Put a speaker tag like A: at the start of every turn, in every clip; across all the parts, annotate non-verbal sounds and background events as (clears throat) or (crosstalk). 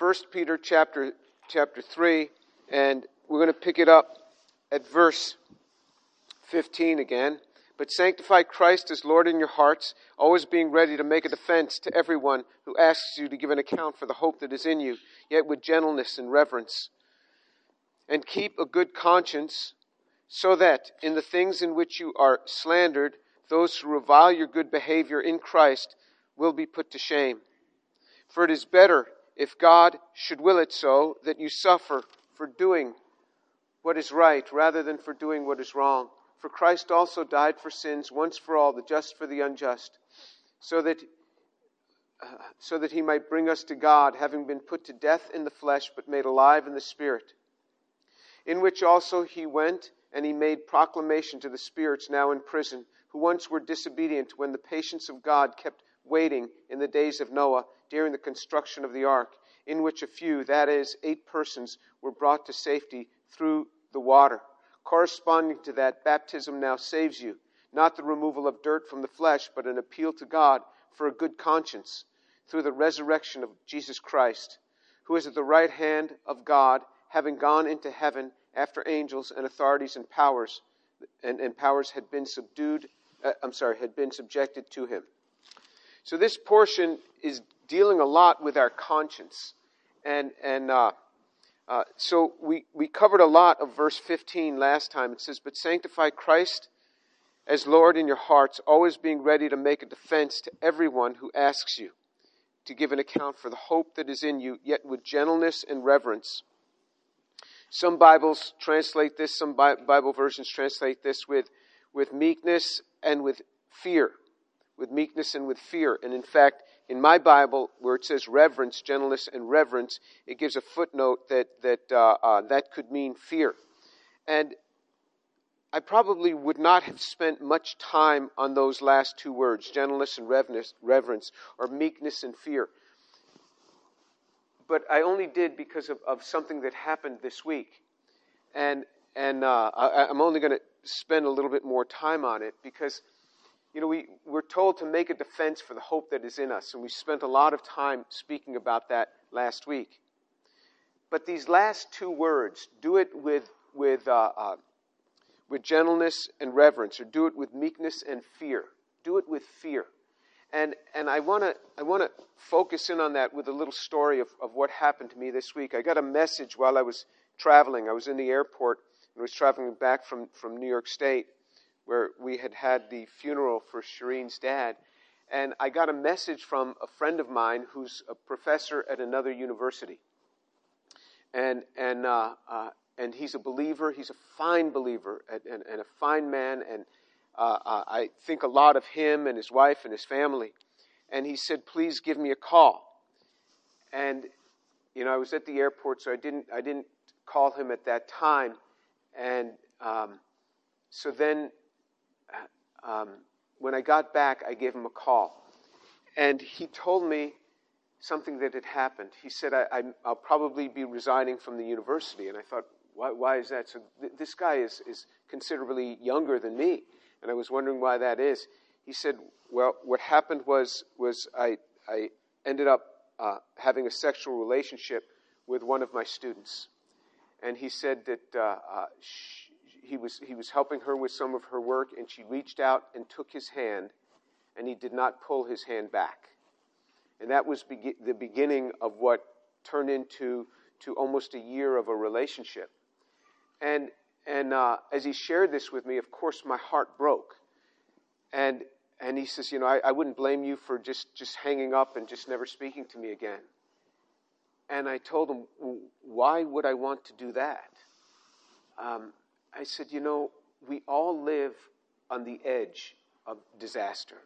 A: 1 Peter chapter, chapter 3, and we're going to pick it up at verse 15 again. But sanctify Christ as Lord in your hearts, always being ready to make a defense to everyone who asks you to give an account for the hope that is in you, yet with gentleness and reverence. And keep a good conscience, so that in the things in which you are slandered, those who revile your good behavior in Christ will be put to shame. For it is better, if God should will it so, that you suffer for doing what is right rather than for doing what is wrong. For Christ also died for sins once for all, the just for the unjust, so that uh, so that he might bring us to God, having been put to death in the flesh, but made alive in the spirit. In which also he went and he made proclamation to the spirits now in prison, who once were disobedient when the patience of God kept waiting in the days of Noah during the construction of the ark, in which a few, that is, eight persons, were brought to safety through the water. Corresponding to that, baptism now saves you, not the removal of dirt from the flesh, but an appeal to God for a good conscience through the resurrection of Jesus Christ, who is at the right hand of God, having gone into heaven after angels and authorities and powers and, and powers had been subdued, uh, I'm sorry, had been subjected to him. So this portion is dealing a lot with our conscience. And, and uh, uh, so we, we covered a lot of verse 15 last time. It says, But sanctify Christ as Lord in your hearts, always being ready to make a defense to everyone who asks you to give an account for the hope that is in you, yet with gentleness and reverence. Some Bibles translate this, some Bible versions translate this with, with meekness and with fear. With meekness and with fear. And in fact, in my Bible, where it says reverence, gentleness, and reverence, it gives a footnote that that uh, uh, that could mean fear. And I probably would not have spent much time on those last two words, gentleness and reverence, or meekness and fear. But I only did because of, of something that happened this week. And, and uh, I, I'm only going to spend a little bit more time on it because you know, we, we're told to make a defense for the hope that is in us, and we spent a lot of time speaking about that last week. But these last two words, do it with, with, uh, uh, with gentleness and reverence, or do it with meekness and fear. Do it with fear. And, and I want to I wanna focus in on that with a little story of, of what happened to me this week. I got a message while I was traveling. I was in the airport and was traveling back from, from New York State where we had had the funeral for Shireen's dad. And I got a message from a friend of mine who's a professor at another university. And, and, uh, uh, and he's a believer. He's a fine believer and, and, and a fine man. And uh, uh, I think a lot of him and his wife and his family. And he said, please give me a call. And, you know, I was at the airport, so I didn't, I didn't call him at that time. And um, so then um, when I got back, I gave him a call. And he told me something that had happened. He said, I, will probably be resigning from the university. And I thought, why, why is that? So th- this guy is, is considerably younger than me. And I was wondering why that is. He said, well, what happened was, was I, I ended up uh, having a sexual relationship with one of my students. And he said that uh, uh, he was, he was helping her with some of her work, and she reached out and took his hand, and he did not pull his hand back. And that was be- the beginning of what turned into to almost a year of a relationship. And, and uh, as he shared this with me, of course, my heart broke. And, and he says, You know, I, I wouldn't blame you for just, just hanging up and just never speaking to me again. And I told him, Why would I want to do that? Um, I said, you know, we all live on the edge of disaster.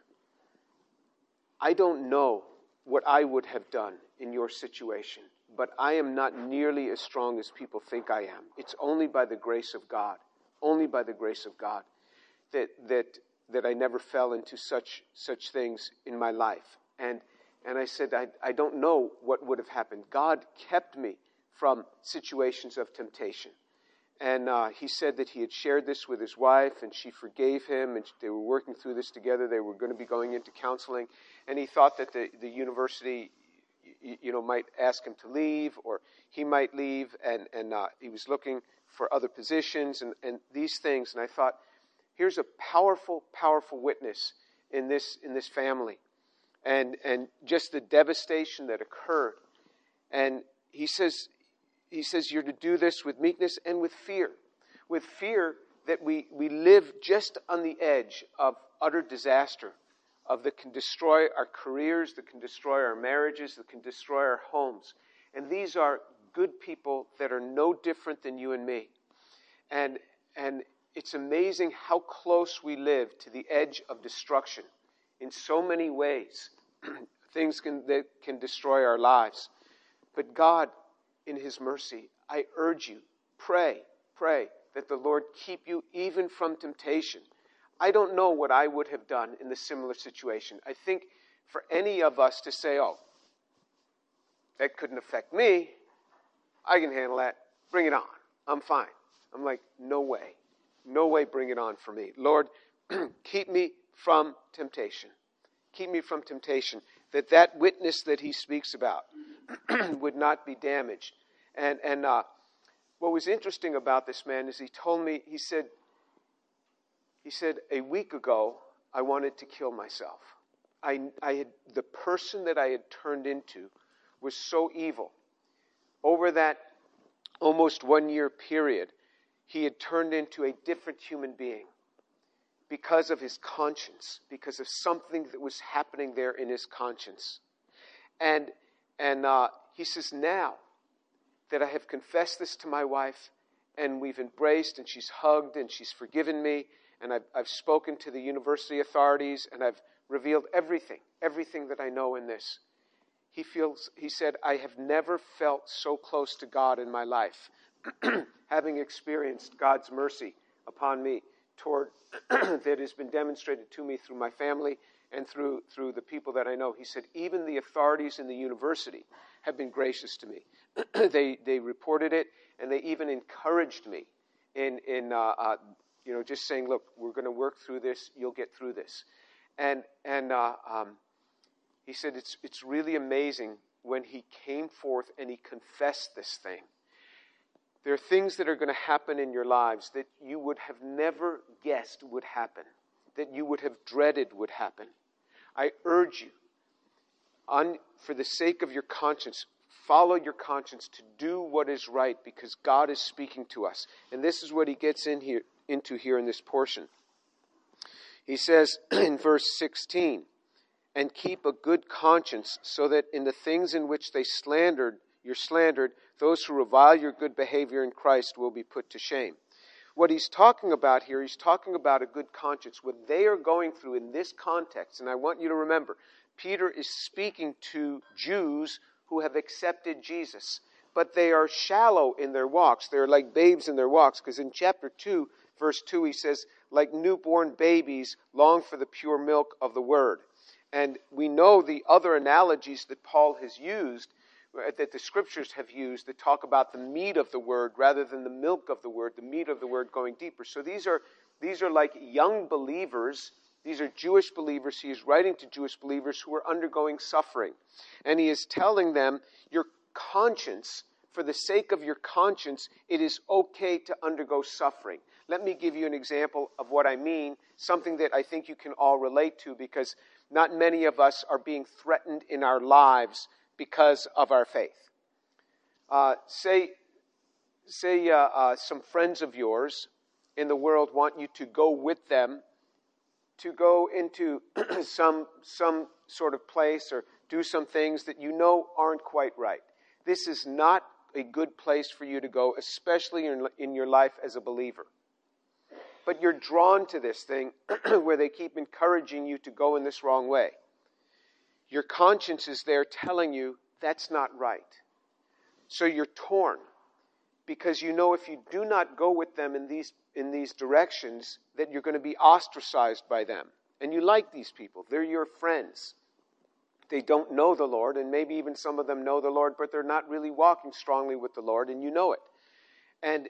A: I don't know what I would have done in your situation, but I am not nearly as strong as people think I am. It's only by the grace of God, only by the grace of God, that, that, that I never fell into such, such things in my life. And, and I said, I, I don't know what would have happened. God kept me from situations of temptation. And uh, he said that he had shared this with his wife, and she forgave him, and they were working through this together. They were going to be going into counseling, and he thought that the, the university, you know, might ask him to leave, or he might leave, and, and uh, he was looking for other positions and, and these things. And I thought, here's a powerful, powerful witness in this, in this family. And, and just the devastation that occurred. And he says, he says, you're to do this with meekness and with fear. With fear that we, we live just on the edge of utter disaster, of that can destroy our careers, that can destroy our marriages, that can destroy our homes. And these are good people that are no different than you and me. And, and it's amazing how close we live to the edge of destruction in so many ways. (clears throat) Things can, that can destroy our lives. But God, in His mercy, I urge you, pray, pray that the Lord keep you even from temptation. I don't know what I would have done in the similar situation. I think for any of us to say, oh, that couldn't affect me, I can handle that, bring it on, I'm fine. I'm like, no way. No way, bring it on for me. Lord, (clears throat) keep me from temptation. Keep me from temptation. That that witness that he speaks about (clears throat) would not be damaged. And, and uh, what was interesting about this man is he told me, he said, he said, a week ago, I wanted to kill myself. I, I had, the person that I had turned into was so evil. Over that almost one year period, he had turned into a different human being because of his conscience, because of something that was happening there in his conscience. And, and uh, he says, Now that I have confessed this to my wife, and we've embraced, and she's hugged, and she's forgiven me, and I've, I've spoken to the university authorities, and I've revealed everything, everything that I know in this. He feels, he said, I have never felt so close to God in my life. (clears throat) having experienced God's mercy upon me toward (clears throat) that has been demonstrated to me through my family and through through the people that I know. He said, even the authorities in the university have been gracious to me. (clears throat) they they reported it and they even encouraged me in in uh, uh, you know just saying, look, we're going to work through this. You'll get through this. And and uh, um, he said it's it's really amazing when he came forth and he confessed this thing there are things that are going to happen in your lives that you would have never guessed would happen, that you would have dreaded would happen. I urge you, on, for the sake of your conscience, follow your conscience to do what is right because God is speaking to us. And this is what he gets in here, into here in this portion. He says (clears throat) in verse 16, and keep a good conscience so that in the things in which they slandered, you're slandered, those who revile your good behavior in Christ will be put to shame. What he's talking about here, he's talking about a good conscience. What they are going through in this context, and I want you to remember, Peter is speaking to Jews who have accepted Jesus, but they are shallow in their walks. They're like babes in their walks, because in chapter 2, verse 2, he says, like newborn babies, long for the pure milk of the word. And we know the other analogies that Paul has used Uh, that the scriptures have used that talk about the meat of the word rather than the milk of the word, the meat of the word going deeper. So these are, these are like young believers. These are Jewish believers. He is writing to Jewish believers who are undergoing suffering. And he is telling them, your conscience, for the sake of your conscience, it is okay to undergo suffering. Let me give you an example of what I mean, something that I think you can all relate to because not many of us are being threatened in our lives because of our faith. Uh, say, say uh, uh, some friends of yours in the world want you to go with them to go into (clears throat) some, some sort of place or do some things that you know aren't quite right. This is not a good place for you to go, especially in, in your life as a believer. But you're drawn to this thing (clears throat) where they keep encouraging you to go in this wrong way. Your conscience is there telling you that's not right. So you're torn because you know if you do not go with them in these, in these directions, that you're going to be ostracized by them. And you like these people, they're your friends. They don't know the Lord, and maybe even some of them know the Lord, but they're not really walking strongly with the Lord, and you know it. And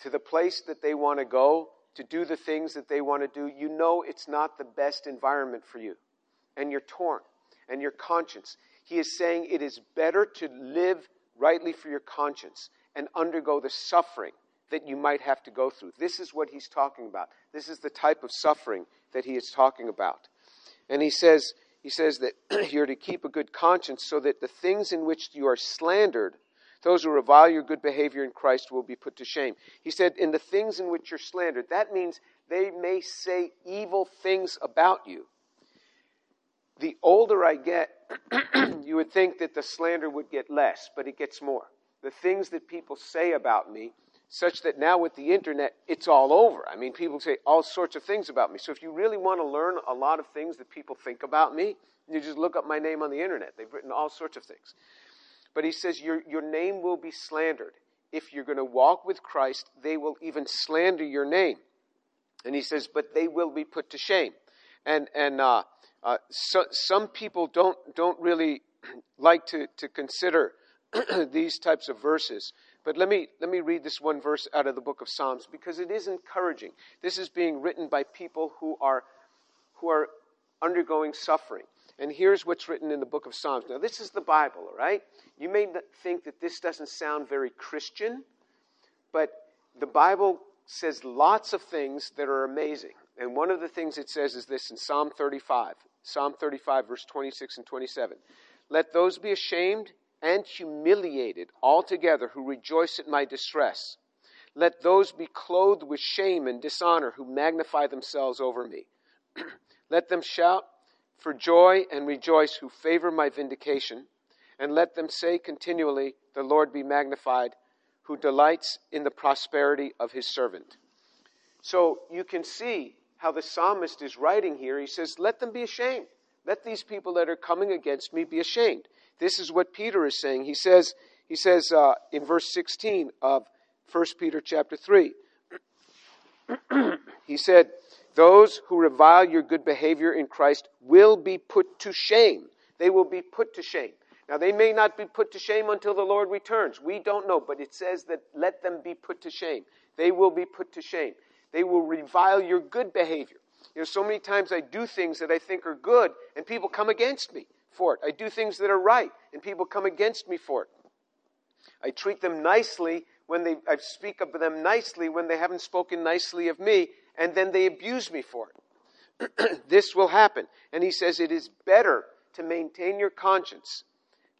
A: to the place that they want to go, to do the things that they want to do, you know it's not the best environment for you. And you're torn and your conscience. He is saying it is better to live rightly for your conscience and undergo the suffering that you might have to go through. This is what he's talking about. This is the type of suffering that he is talking about. And he says, he says that (clears throat) you're to keep a good conscience so that the things in which you are slandered, those who revile your good behavior in Christ will be put to shame. He said, in the things in which you're slandered, that means they may say evil things about you. The older I get, (clears throat) you would think that the slander would get less, but it gets more. The things that people say about me, such that now with the internet, it's all over. I mean, people say all sorts of things about me. So if you really want to learn a lot of things that people think about me, you just look up my name on the internet. They've written all sorts of things. But he says, Your, your name will be slandered. If you're going to walk with Christ, they will even slander your name. And he says, But they will be put to shame. And, and uh, uh, so, some people don't, don't really (clears throat) like to, to consider (clears throat) these types of verses. But let me, let me read this one verse out of the book of Psalms because it is encouraging. This is being written by people who are, who are undergoing suffering. And here's what's written in the book of Psalms. Now, this is the Bible, all right? You may think that this doesn't sound very Christian, but the Bible says lots of things that are amazing. And one of the things it says is this in Psalm 35. Psalm 35, verse 26 and 27. Let those be ashamed and humiliated altogether who rejoice at my distress. Let those be clothed with shame and dishonor who magnify themselves over me. (clears throat) let them shout for joy and rejoice who favor my vindication. And let them say continually, The Lord be magnified, who delights in the prosperity of his servant. So you can see how the psalmist is writing here. He says, Let them be ashamed. Let these people that are coming against me be ashamed. This is what Peter is saying. He says, he says uh, in verse 16 of 1 Peter chapter 3, (clears throat) he said, Those who revile your good behavior in Christ will be put to shame. They will be put to shame. Now, they may not be put to shame until the Lord returns. We don't know, but it says that let them be put to shame. They will be put to shame. They will revile your good behavior. You know, so many times I do things that I think are good, and people come against me for it. I do things that are right, and people come against me for it. I treat them nicely when they, I speak of them nicely when they haven't spoken nicely of me, and then they abuse me for it. (clears throat) this will happen. And he says it is better to maintain your conscience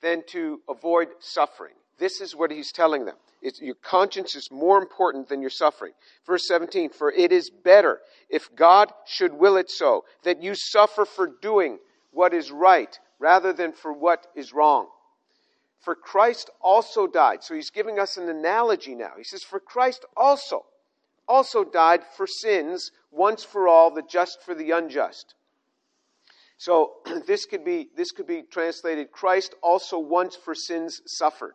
A: than to avoid suffering. This is what he's telling them. It's, your conscience is more important than your suffering. Verse 17, for it is better, if God should will it so, that you suffer for doing what is right rather than for what is wrong. For Christ also died. So he's giving us an analogy now. He says, For Christ also, also died for sins once for all, the just for the unjust. So (clears throat) this could be, this could be translated, Christ also once for sins suffered.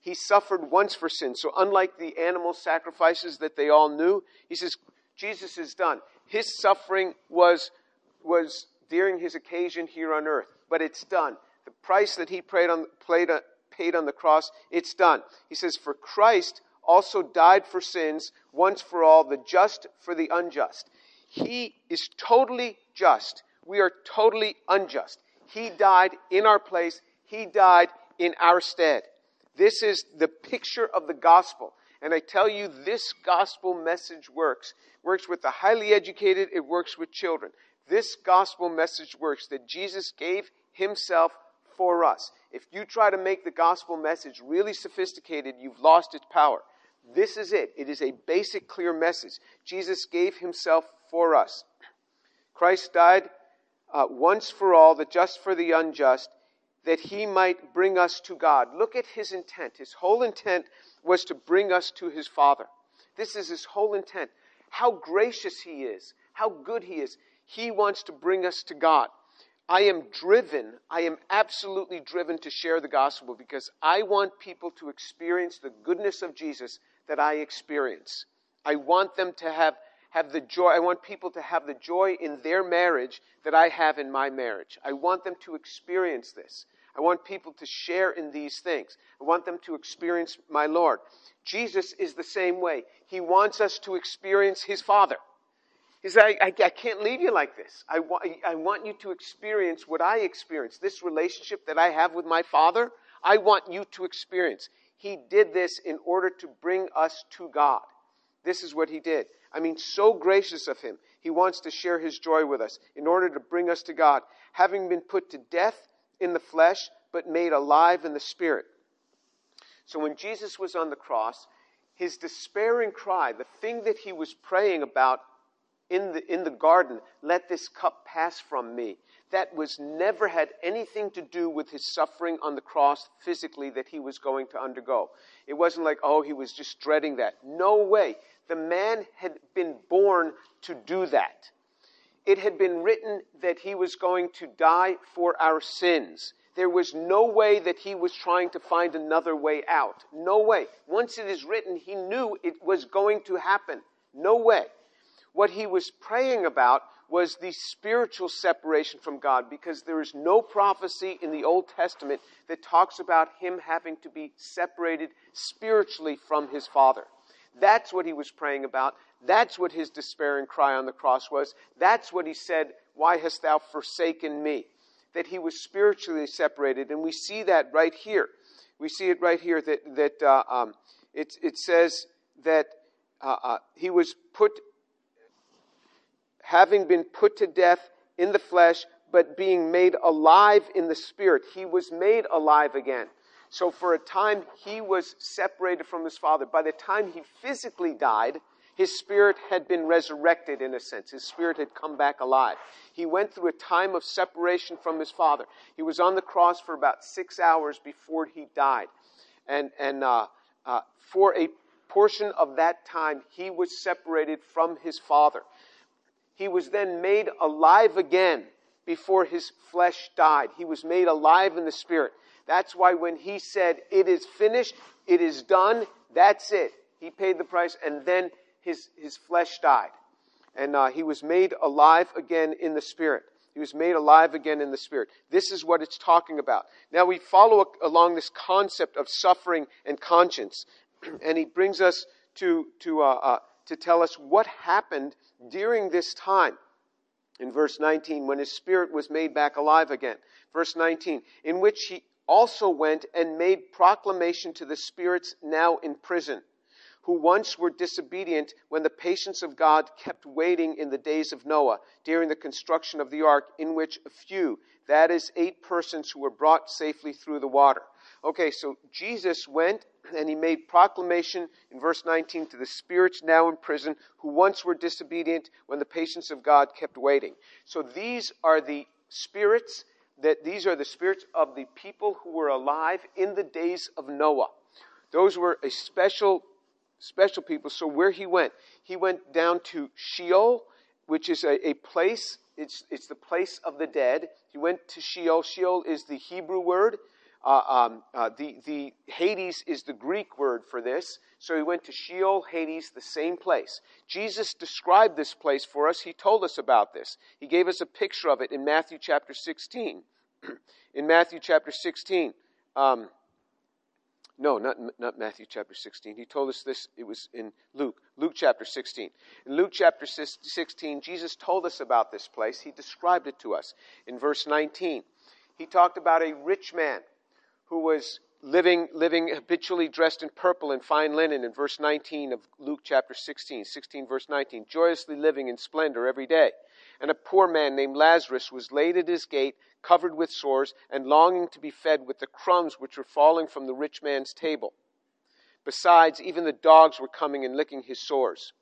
A: He suffered once for sin. So, unlike the animal sacrifices that they all knew, he says, Jesus is done. His suffering was, was during his occasion here on earth, but it's done. The price that he paid on, paid, paid on the cross, it's done. He says, For Christ also died for sins once for all, the just for the unjust. He is totally just. We are totally unjust. He died in our place. He died in our stead. This is the picture of the gospel. And I tell you, this gospel message works. Works with the highly educated, it works with children. This gospel message works that Jesus gave himself for us. If you try to make the gospel message really sophisticated, you've lost its power. This is it. It is a basic, clear message. Jesus gave himself for us. Christ died uh, once for all, the just for the unjust, that he might bring us to God. Look at his intent. His whole intent was to bring us to his Father. This is his whole intent. How gracious he is, how good he is. He wants to bring us to God. I am driven, I am absolutely driven to share the gospel because I want people to experience the goodness of Jesus that I experience. I want them to have, have the joy, I want people to have the joy in their marriage that I have in my marriage. I want them to experience this. I want people to share in these things. I want them to experience my Lord. Jesus is the same way. He wants us to experience His Father. He said, I, I, I can't leave you like this. I, wa- I want you to experience what I experienced. This relationship that I have with my Father, I want you to experience. He did this in order to bring us to God. This is what he did. I mean, so gracious of him. He wants to share his joy with us in order to bring us to God, having been put to death in the flesh, but made alive in the spirit. So when Jesus was on the cross, his despairing cry, the thing that he was praying about in the, in the garden, let this cup pass from me, that was never had anything to do with his suffering on the cross physically that he was going to undergo. It wasn't like, oh, he was just dreading that. No way. The man had been born to do that. It had been written that he was going to die for our sins. There was no way that he was trying to find another way out. No way. Once it is written, he knew it was going to happen. No way. What he was praying about was the spiritual separation from God because there is no prophecy in the Old Testament that talks about him having to be separated spiritually from his Father. That's what he was praying about. That's what his despairing cry on the cross was. That's what he said, Why hast thou forsaken me? That he was spiritually separated. And we see that right here. We see it right here that, that uh, um, it, it says that uh, uh, he was put having been put to death in the flesh, but being made alive in the spirit. He was made alive again. So for a time, he was separated from his father. By the time he physically died, his spirit had been resurrected in a sense. His spirit had come back alive. He went through a time of separation from his father. He was on the cross for about six hours before he died. And, and uh, uh, for a portion of that time, he was separated from his father he was then made alive again before his flesh died. He was made alive in the spirit. That's why when he said, It is finished, it is done, that's it. He paid the price, and then his, his flesh died. And uh, he was made alive again in the spirit. He was made alive again in the spirit. This is what it's talking about. Now we follow along this concept of suffering and conscience, (clears throat) and he brings us to, to, uh, uh, to tell us what happened during this time. In verse 19, when his spirit was made back alive again. Verse 19, in which he also went and made proclamation to the spirits now in prison, who once were disobedient when the patience of God kept waiting in the days of Noah during the construction of the ark, in which a few, that is, eight persons who were brought safely through the water. Okay, so Jesus went and he made proclamation in verse 19 to the spirits now in prison who once were disobedient when the patience of God kept waiting. So these are the spirits that these are the spirits of the people who were alive in the days of Noah. Those were a special special people. So where he went, he went down to Sheol, which is a, a place, it's, it's the place of the dead. He went to Sheol. Sheol is the Hebrew word um, uh, the, the Hades is the Greek word for this. So he went to Sheol, Hades, the same place. Jesus described this place for us. He told us about this. He gave us a picture of it in Matthew chapter 16. (clears throat) in Matthew chapter 16, um, no, not, not Matthew chapter 16. He told us this, it was in Luke, Luke chapter 16. In Luke chapter 16, Jesus told us about this place. He described it to us. In verse 19, he talked about a rich man who was living, living habitually dressed in purple and fine linen in verse 19 of Luke chapter 16, 16 verse 19, joyously living in splendor every day. And a poor man named Lazarus was laid at his gate, covered with sores, and longing to be fed with the crumbs which were falling from the rich man's table. Besides, even the dogs were coming and licking his sores.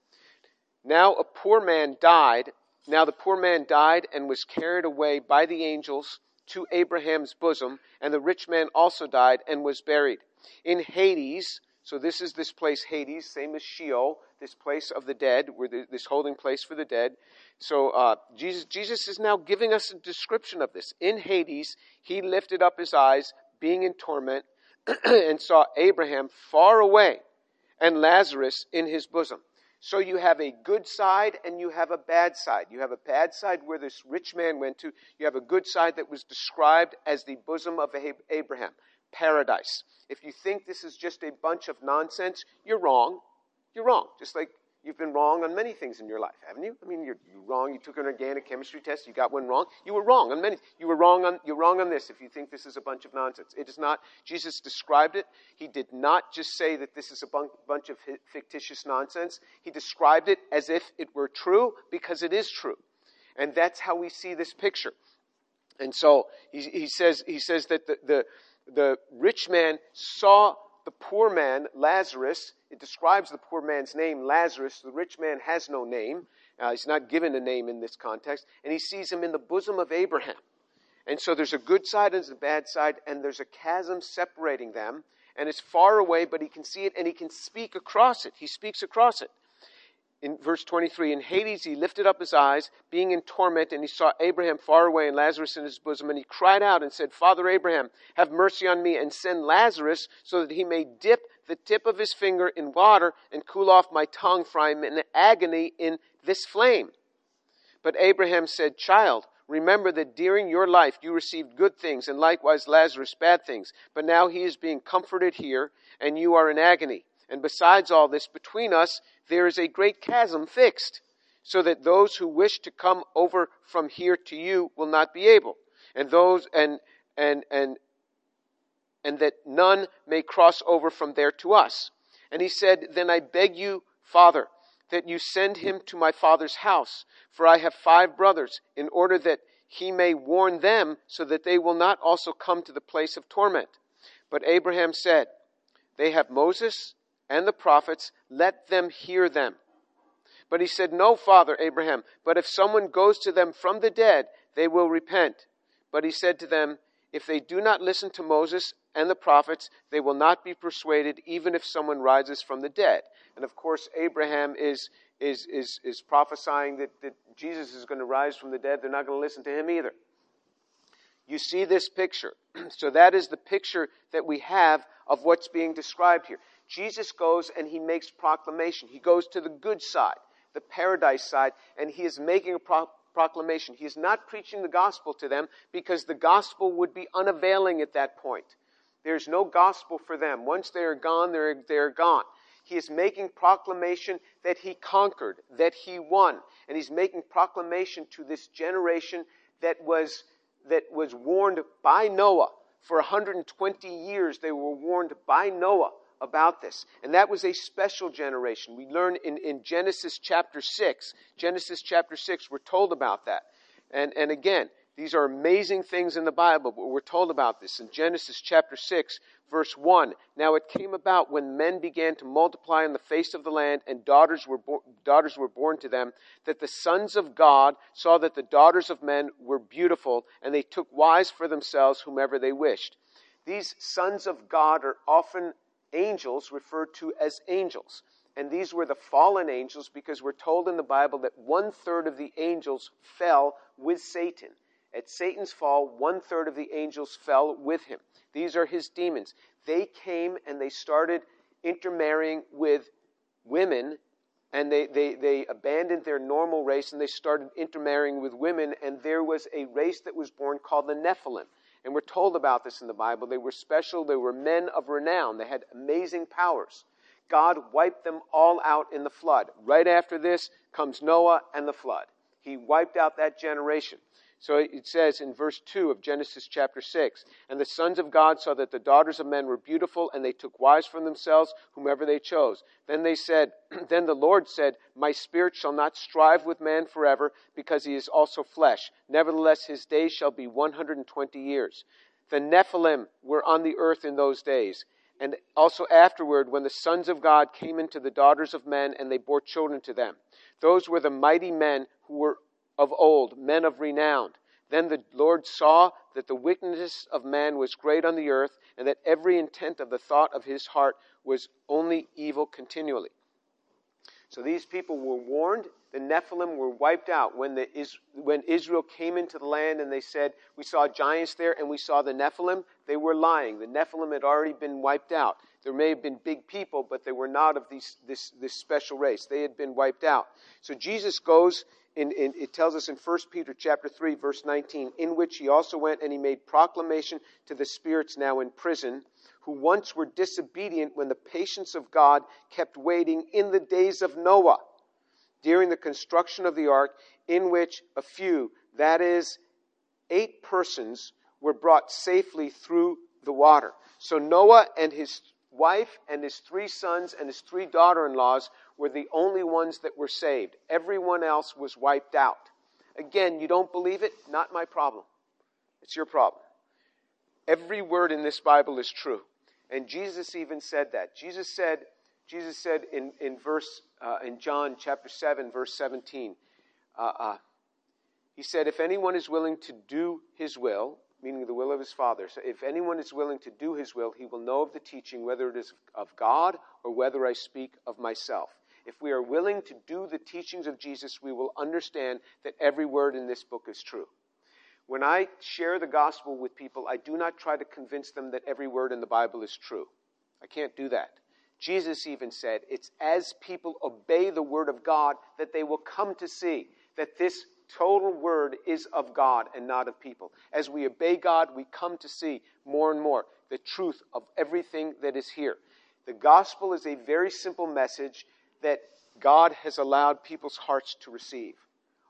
A: Now a poor man died. Now the poor man died and was carried away by the angels to Abraham's bosom, and the rich man also died and was buried. In Hades, so this is this place, Hades, same as Sheol, this place of the dead, where the, this holding place for the dead. So uh, Jesus, Jesus is now giving us a description of this. In Hades, he lifted up his eyes, being in torment, (clears throat) and saw Abraham far away and Lazarus in his bosom. So you have a good side and you have a bad side. You have a bad side where this rich man went to. You have a good side that was described as the bosom of Abraham, paradise. If you think this is just a bunch of nonsense, you're wrong. You're wrong. Just like You've been wrong on many things in your life, haven't you? I mean, you're, you're wrong. You took an organic chemistry test. You got one wrong. You were wrong on many. You were wrong on. You're wrong on this. If you think this is a bunch of nonsense, it is not. Jesus described it. He did not just say that this is a bunch of fictitious nonsense. He described it as if it were true because it is true, and that's how we see this picture. And so he, he says he says that the, the the rich man saw the poor man, Lazarus, it describes the poor man's name, Lazarus. The rich man has no name. Uh, he's not given a name in this context. And he sees him in the bosom of Abraham. And so there's a good side and there's a bad side, and there's a chasm separating them. And it's far away, but he can see it and he can speak across it. He speaks across it in verse 23 in hades he lifted up his eyes being in torment and he saw abraham far away and lazarus in his bosom and he cried out and said father abraham have mercy on me and send lazarus so that he may dip the tip of his finger in water and cool off my tongue for i am in agony in this flame. But abraham said child remember that during your life you received good things and likewise lazarus bad things. But now he is being comforted here and you are in agony. And besides all this, between us there is a great chasm fixed, so that those who wish to come over from here to you will not be able, and those and and and and that none may cross over from there to us. And he said, Then I beg you, Father, that you send him to my father's house, for I have five brothers, in order that he may warn them, so that they will not also come to the place of torment. But Abraham said, They have Moses and the prophets, let them hear them. But he said, No, Father Abraham, but if someone goes to them from the dead, they will repent. But he said to them, If they do not listen to Moses and the prophets, they will not be persuaded, even if someone rises from the dead. And of course, Abraham is, is, is, is prophesying that, that Jesus is going to rise from the dead. They're not going to listen to him either. You see this picture. (clears throat) so that is the picture that we have of what's being described here. Jesus goes and he makes proclamation. He goes to the good side, the paradise side, and he is making a pro- proclamation. He is not preaching the gospel to them because the gospel would be unavailing at that point. There's no gospel for them. Once they are gone, they're, they're gone. He is making proclamation that he conquered, that he won. And he's making proclamation to this generation that was, that was warned by Noah. For 120 years, they were warned by Noah about this. And that was a special generation. We learn in, in Genesis chapter 6. Genesis chapter 6, we're told about that. And, and again, these are amazing things in the Bible, but we're told about this in Genesis chapter 6, verse 1. Now it came about when men began to multiply on the face of the land and daughters were, bo- daughters were born to them, that the sons of God saw that the daughters of men were beautiful, and they took wives for themselves whomever they wished. These sons of God are often angels referred to as angels. And these were the fallen angels because we're told in the Bible that one third of the angels fell with Satan. At Satan's fall, one third of the angels fell with him. These are his demons. They came and they started intermarrying with women and they, they, they abandoned their normal race and they started intermarrying with women and there was a race that was born called the nephilim and we're told about this in the Bible. They were special, they were men of renown, they had amazing powers. God wiped them all out in the flood. Right after this comes Noah and the flood. He wiped out that generation. So it says in verse 2 of Genesis chapter 6 And the sons of God saw that the daughters of men were beautiful, and they took wives from themselves, whomever they chose. Then they said, (clears throat) Then the Lord said, My spirit shall not strive with man forever, because he is also flesh. Nevertheless, his days shall be 120 years. The Nephilim were on the earth in those days. And also afterward, when the sons of God came into the daughters of men, and they bore children to them. Those were the mighty men who were of old, men of renown. Then the Lord saw that the wickedness of man was great on the earth, and that every intent of the thought of his heart was only evil continually. So these people were warned. The Nephilim were wiped out. When, the, when Israel came into the land and they said, We saw giants there and we saw the Nephilim, they were lying. The Nephilim had already been wiped out. There may have been big people, but they were not of these, this, this special race. They had been wiped out. So Jesus goes in, in, it tells us in 1 Peter chapter 3, verse 19, in which he also went and he made proclamation to the spirits now in prison, who once were disobedient when the patience of God kept waiting in the days of Noah. during the construction of the ark, in which a few, that is, eight persons, were brought safely through the water. So Noah and his wife and his three sons and his three daughter in laws were the only ones that were saved. Everyone else was wiped out. Again, you don't believe it? Not my problem. It's your problem. Every word in this Bible is true. And Jesus even said that. Jesus said, Jesus said in, in verse uh, in John chapter 7, verse 17, uh, uh, he said, If anyone is willing to do his will, meaning the will of his Father, so if anyone is willing to do his will, he will know of the teaching, whether it is of God or whether I speak of myself. If we are willing to do the teachings of Jesus, we will understand that every word in this book is true. When I share the gospel with people, I do not try to convince them that every word in the Bible is true. I can't do that. Jesus even said, It's as people obey the word of God that they will come to see that this total word is of God and not of people. As we obey God, we come to see more and more the truth of everything that is here. The gospel is a very simple message that God has allowed people's hearts to receive.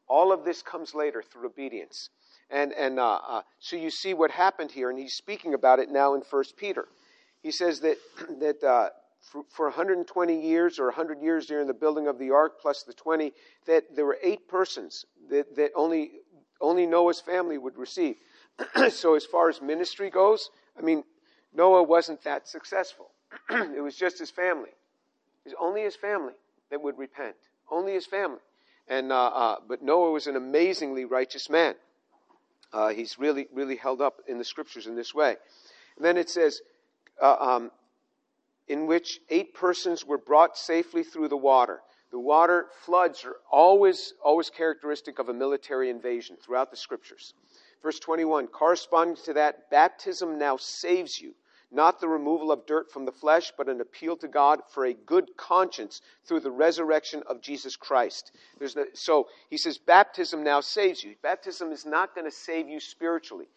A: All of this comes later through obedience. And, and uh, uh, so you see what happened here, and he's speaking about it now in 1 Peter. He says that, (clears throat) that uh, for, for 120 years or 100 years during the building of the ark, plus the 20, that there were eight persons that, that only, only Noah's family would receive. (clears throat) so as far as ministry goes, I mean, Noah wasn't that successful. (clears throat) it was just his family. It was only his family that would repent. Only his family. And, uh, uh, but Noah was an amazingly righteous man. Uh, he's really, really held up in the scriptures in this way. And then it says, uh, um, in which eight persons were brought safely through the water. The water floods are always, always characteristic of a military invasion throughout the scriptures. Verse 21, corresponding to that, baptism now saves you, not the removal of dirt from the flesh, but an appeal to God for a good conscience through the resurrection of Jesus Christ. So he says, baptism now saves you. Baptism is not going to save you spiritually.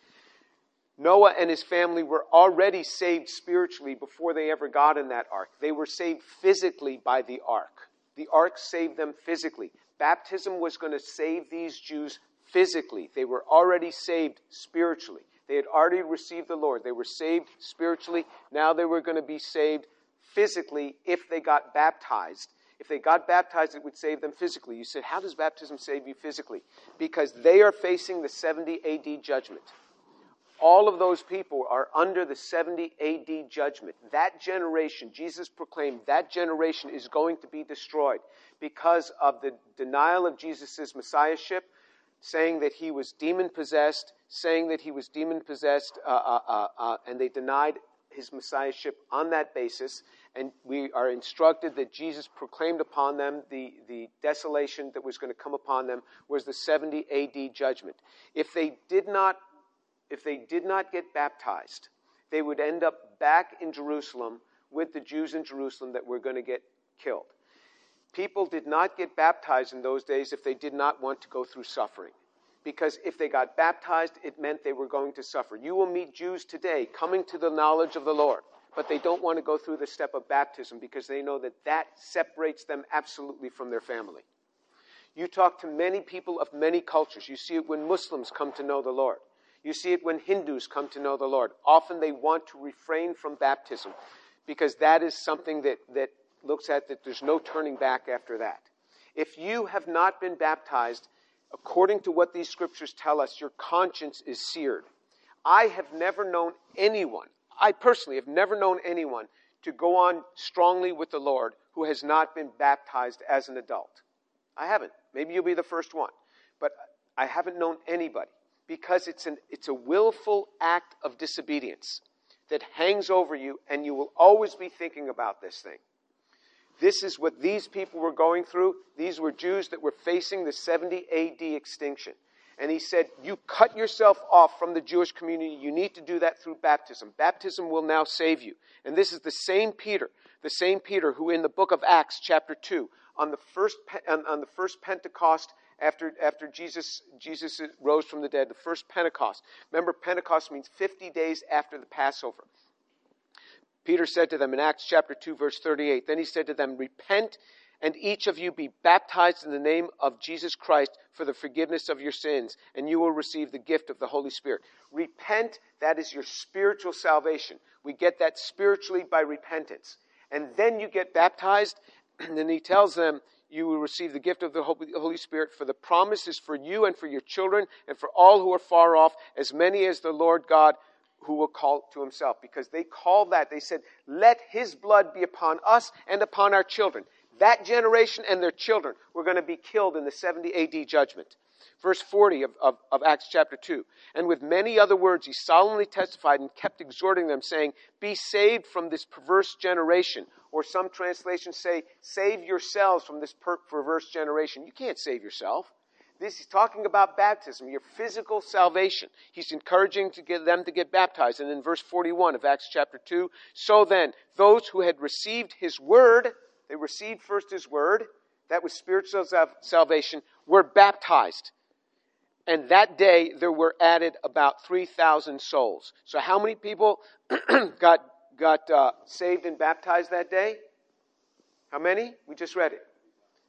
A: Noah and his family were already saved spiritually before they ever got in that ark. They were saved physically by the ark. The ark saved them physically. Baptism was going to save these Jews physically. They were already saved spiritually. They had already received the Lord. They were saved spiritually. Now they were going to be saved physically if they got baptized. If they got baptized, it would save them physically. You said, How does baptism save you physically? Because they are facing the 70 AD judgment. All of those people are under the 70 AD judgment. That generation, Jesus proclaimed, that generation is going to be destroyed because of the denial of Jesus' messiahship, saying that he was demon possessed, saying that he was demon possessed, uh, uh, uh, uh, and they denied his messiahship on that basis. And we are instructed that Jesus proclaimed upon them the, the desolation that was going to come upon them was the 70 AD judgment. If they did not if they did not get baptized, they would end up back in Jerusalem with the Jews in Jerusalem that were going to get killed. People did not get baptized in those days if they did not want to go through suffering. Because if they got baptized, it meant they were going to suffer. You will meet Jews today coming to the knowledge of the Lord, but they don't want to go through the step of baptism because they know that that separates them absolutely from their family. You talk to many people of many cultures. You see it when Muslims come to know the Lord. You see it when Hindus come to know the Lord. Often they want to refrain from baptism because that is something that, that looks at that there's no turning back after that. If you have not been baptized, according to what these scriptures tell us, your conscience is seared. I have never known anyone, I personally have never known anyone to go on strongly with the Lord who has not been baptized as an adult. I haven't. Maybe you'll be the first one. But I haven't known anybody because it's, an, it's a willful act of disobedience that hangs over you, and you will always be thinking about this thing. This is what these people were going through. These were Jews that were facing the 70 AD extinction. And he said, You cut yourself off from the Jewish community. You need to do that through baptism. Baptism will now save you. And this is the same Peter, the same Peter who in the book of Acts, chapter 2, on the first, on the first Pentecost, after, after Jesus, Jesus rose from the dead, the first Pentecost. Remember, Pentecost means 50 days after the Passover. Peter said to them in Acts chapter 2, verse 38, Then he said to them, Repent and each of you be baptized in the name of Jesus Christ for the forgiveness of your sins, and you will receive the gift of the Holy Spirit. Repent, that is your spiritual salvation. We get that spiritually by repentance. And then you get baptized, (clears throat) and then he tells them, you will receive the gift of the Holy Spirit, for the promise is for you and for your children and for all who are far off, as many as the Lord God who will call to himself. Because they called that, they said, let his blood be upon us and upon our children that generation and their children were going to be killed in the 70 AD judgment. Verse 40 of, of, of, Acts chapter 2. And with many other words, he solemnly testified and kept exhorting them, saying, Be saved from this perverse generation. Or some translations say, Save yourselves from this per- perverse generation. You can't save yourself. This is talking about baptism, your physical salvation. He's encouraging to get them to get baptized. And in verse 41 of Acts chapter 2, so then, those who had received his word, they received first his word, that was spiritual salvation, were baptized. And that day there were added about 3,000 souls. So how many people (clears throat) got, got uh, saved and baptized that day? How many? We just read it.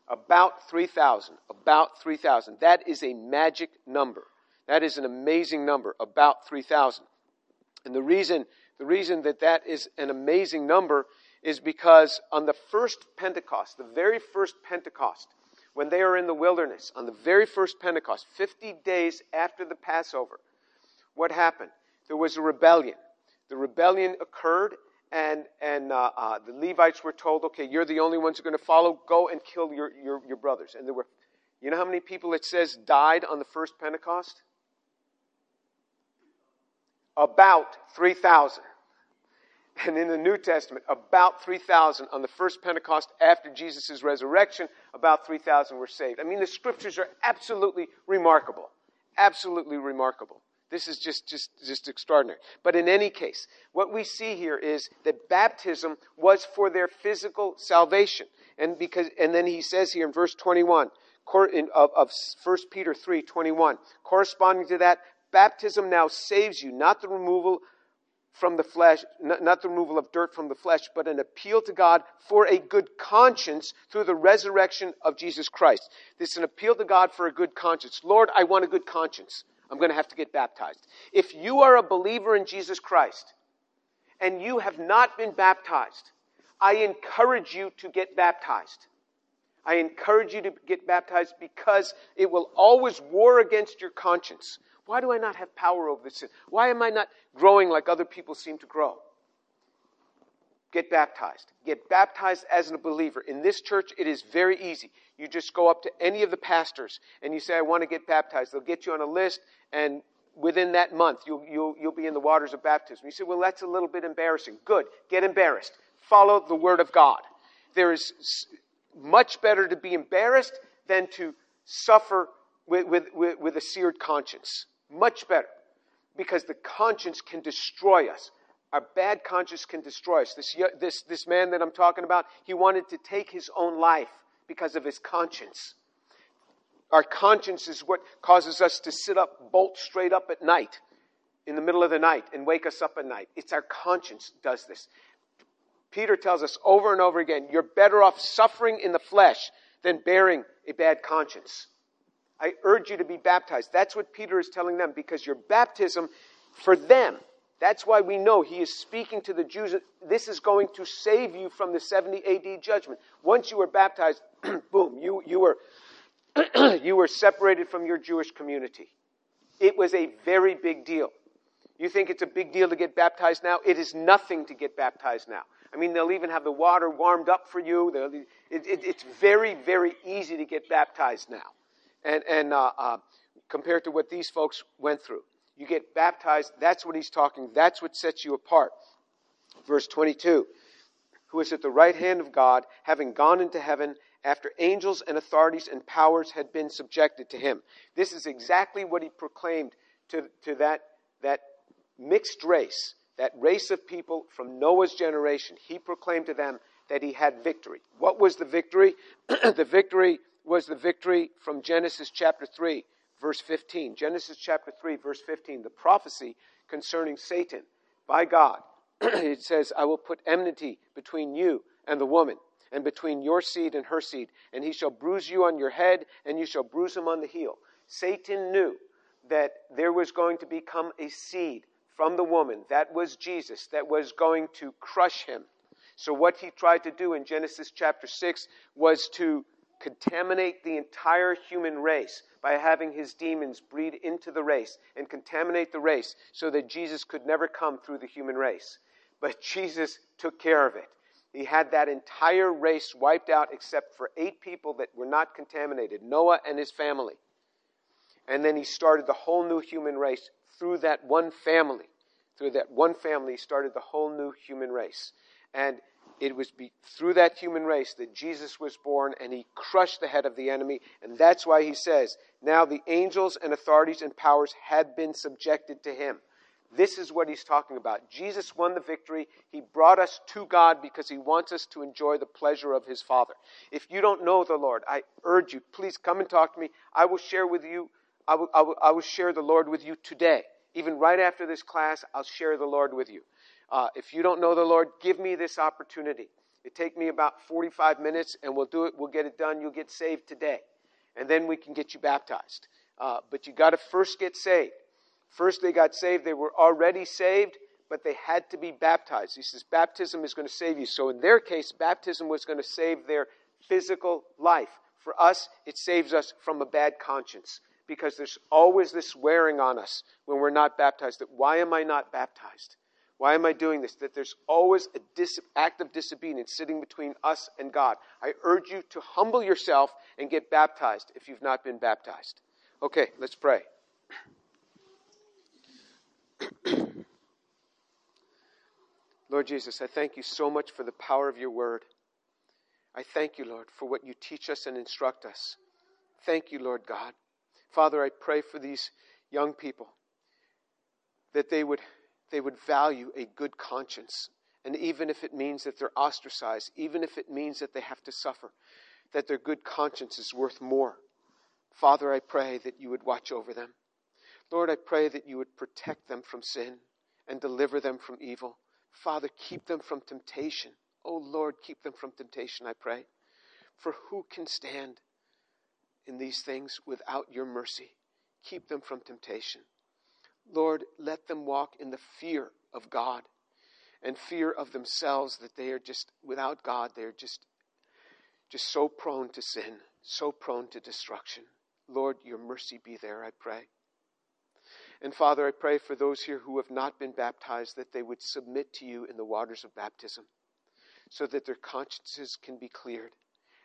A: About 3,000. About 3,000. That is a magic number. That is an amazing number. About 3,000. And the reason, the reason that that is an amazing number is because on the first Pentecost, the very first Pentecost, when they are in the wilderness, on the very first Pentecost, 50 days after the Passover, what happened? There was a rebellion. The rebellion occurred, and, and uh, uh, the Levites were told, okay, you're the only ones who are going to follow, go and kill your, your, your brothers. And there were, you know how many people it says died on the first Pentecost? About 3,000 and in the New Testament, about 3,000 on the first Pentecost after Jesus' resurrection, about 3,000 were saved. I mean, the scriptures are absolutely remarkable. Absolutely remarkable. This is just, just, just extraordinary. But in any case, what we see here is that baptism was for their physical salvation. And because, and then he says here in verse 21, of, of 1 Peter 3, 21, corresponding to that, baptism now saves you, not the removal from the flesh, not the removal of dirt from the flesh, but an appeal to God for a good conscience through the resurrection of Jesus Christ. This is an appeal to God for a good conscience. Lord, I want a good conscience. I'm going to have to get baptized. If you are a believer in Jesus Christ and you have not been baptized, I encourage you to get baptized. I encourage you to get baptized because it will always war against your conscience. Why do I not have power over this sin? Why am I not growing like other people seem to grow? Get baptized. Get baptized as a believer. In this church, it is very easy. You just go up to any of the pastors and you say, I want to get baptized. They'll get you on a list, and within that month, you'll, you'll, you'll be in the waters of baptism. You say, Well, that's a little bit embarrassing. Good. Get embarrassed. Follow the Word of God. There is much better to be embarrassed than to suffer with, with, with, with a seared conscience. Much better. Because the conscience can destroy us. Our bad conscience can destroy us. This, this, this man that I'm talking about, he wanted to take his own life because of his conscience. Our conscience is what causes us to sit up bolt straight up at night, in the middle of the night, and wake us up at night. It's our conscience does this. Peter tells us over and over again, you're better off suffering in the flesh than bearing a bad conscience. I urge you to be baptized. That's what Peter is telling them because your baptism for them, that's why we know he is speaking to the Jews. This is going to save you from the 70 AD judgment. Once you were baptized, (clears throat) boom, you, you, were, (clears throat) you were separated from your Jewish community. It was a very big deal. You think it's a big deal to get baptized now? It is nothing to get baptized now. I mean, they'll even have the water warmed up for you. It, it, it's very, very easy to get baptized now and, and uh, uh, compared to what these folks went through. You get baptized, that's what he's talking, that's what sets you apart. Verse 22 Who is at the right hand of God, having gone into heaven after angels and authorities and powers had been subjected to him. This is exactly what he proclaimed to, to that, that mixed race, that race of people from Noah's generation. He proclaimed to them that he had victory. What was the victory? (clears throat) the victory was the victory from Genesis chapter 3, verse 15. Genesis chapter 3, verse 15, the prophecy concerning Satan by God. (clears throat) it says, I will put enmity between you and the woman, and between your seed and her seed, and he shall bruise you on your head, and you shall bruise him on the heel. Satan knew that there was going to become a seed from the woman, that was Jesus, that was going to crush him. So, what he tried to do in Genesis chapter 6 was to contaminate the entire human race by having his demons breed into the race and contaminate the race so that Jesus could never come through the human race. But (laughs) Jesus took care of it. He had that entire race wiped out except for eight people that were not contaminated Noah and his family. And then he started the whole new human race through that one family. Through that one family, he started the whole new human race. And it was be, through that human race that Jesus was born and he crushed the head of the enemy. And that's why he says, now the angels and authorities and powers had been subjected to him. This is what he's talking about. Jesus won the victory. He brought us to God because he wants us to enjoy the pleasure of his Father. If you don't know the Lord, I urge you, please come and talk to me. I will share with you, I will, I will, I will share the Lord with you today. Even right after this class, I'll share the Lord with you. Uh, if you don't know the Lord, give me this opportunity. It take me about 45 minutes, and we'll do it. We'll get it done. You'll get saved today, and then we can get you baptized. Uh, but you got to first get saved. First, they got saved. They were already saved, but they had to be baptized. He says baptism is going to save you. So in their case, baptism was going to save their physical life. For us, it saves us from a bad conscience because there's always this wearing on us when we're not baptized. That why am I not baptized? Why am I doing this? That there's always a dis- act of disobedience sitting between us and God. I urge you to humble yourself and get baptized if you've not been baptized. Okay, let's pray. (clears throat) Lord Jesus, I thank you so much for the power of your word. I thank you, Lord, for what you teach us and instruct us. Thank you, Lord God. Father, I pray for these young people that they would they would value a good conscience. And even if it means that they're ostracized, even if it means that they have to suffer, that their good conscience is worth more. Father, I pray that you would watch over them. Lord, I pray that you would protect them from sin and deliver them from evil. Father, keep them from temptation. Oh Lord, keep them from temptation, I pray. For who can stand in these things without your mercy? Keep them from temptation. Lord, let them walk in the fear of God and fear of themselves that they are just, without God, they're just, just so prone to sin, so prone to destruction. Lord, your mercy be there, I pray. And Father, I pray for those here who have not been baptized that they would submit to you in the waters of baptism so that their consciences can be cleared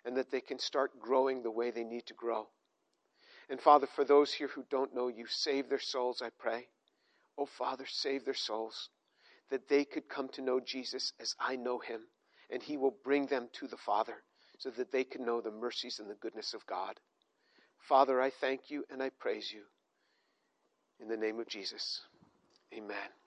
A: and that they can start growing the way they need to grow. And Father, for those here who don't know you, save their souls, I pray. Oh, Father, save their souls, that they could come to know Jesus as I know him, and he will bring them to the Father so that they can know the mercies and the goodness of God. Father, I thank you and I praise you. In the name of Jesus, amen.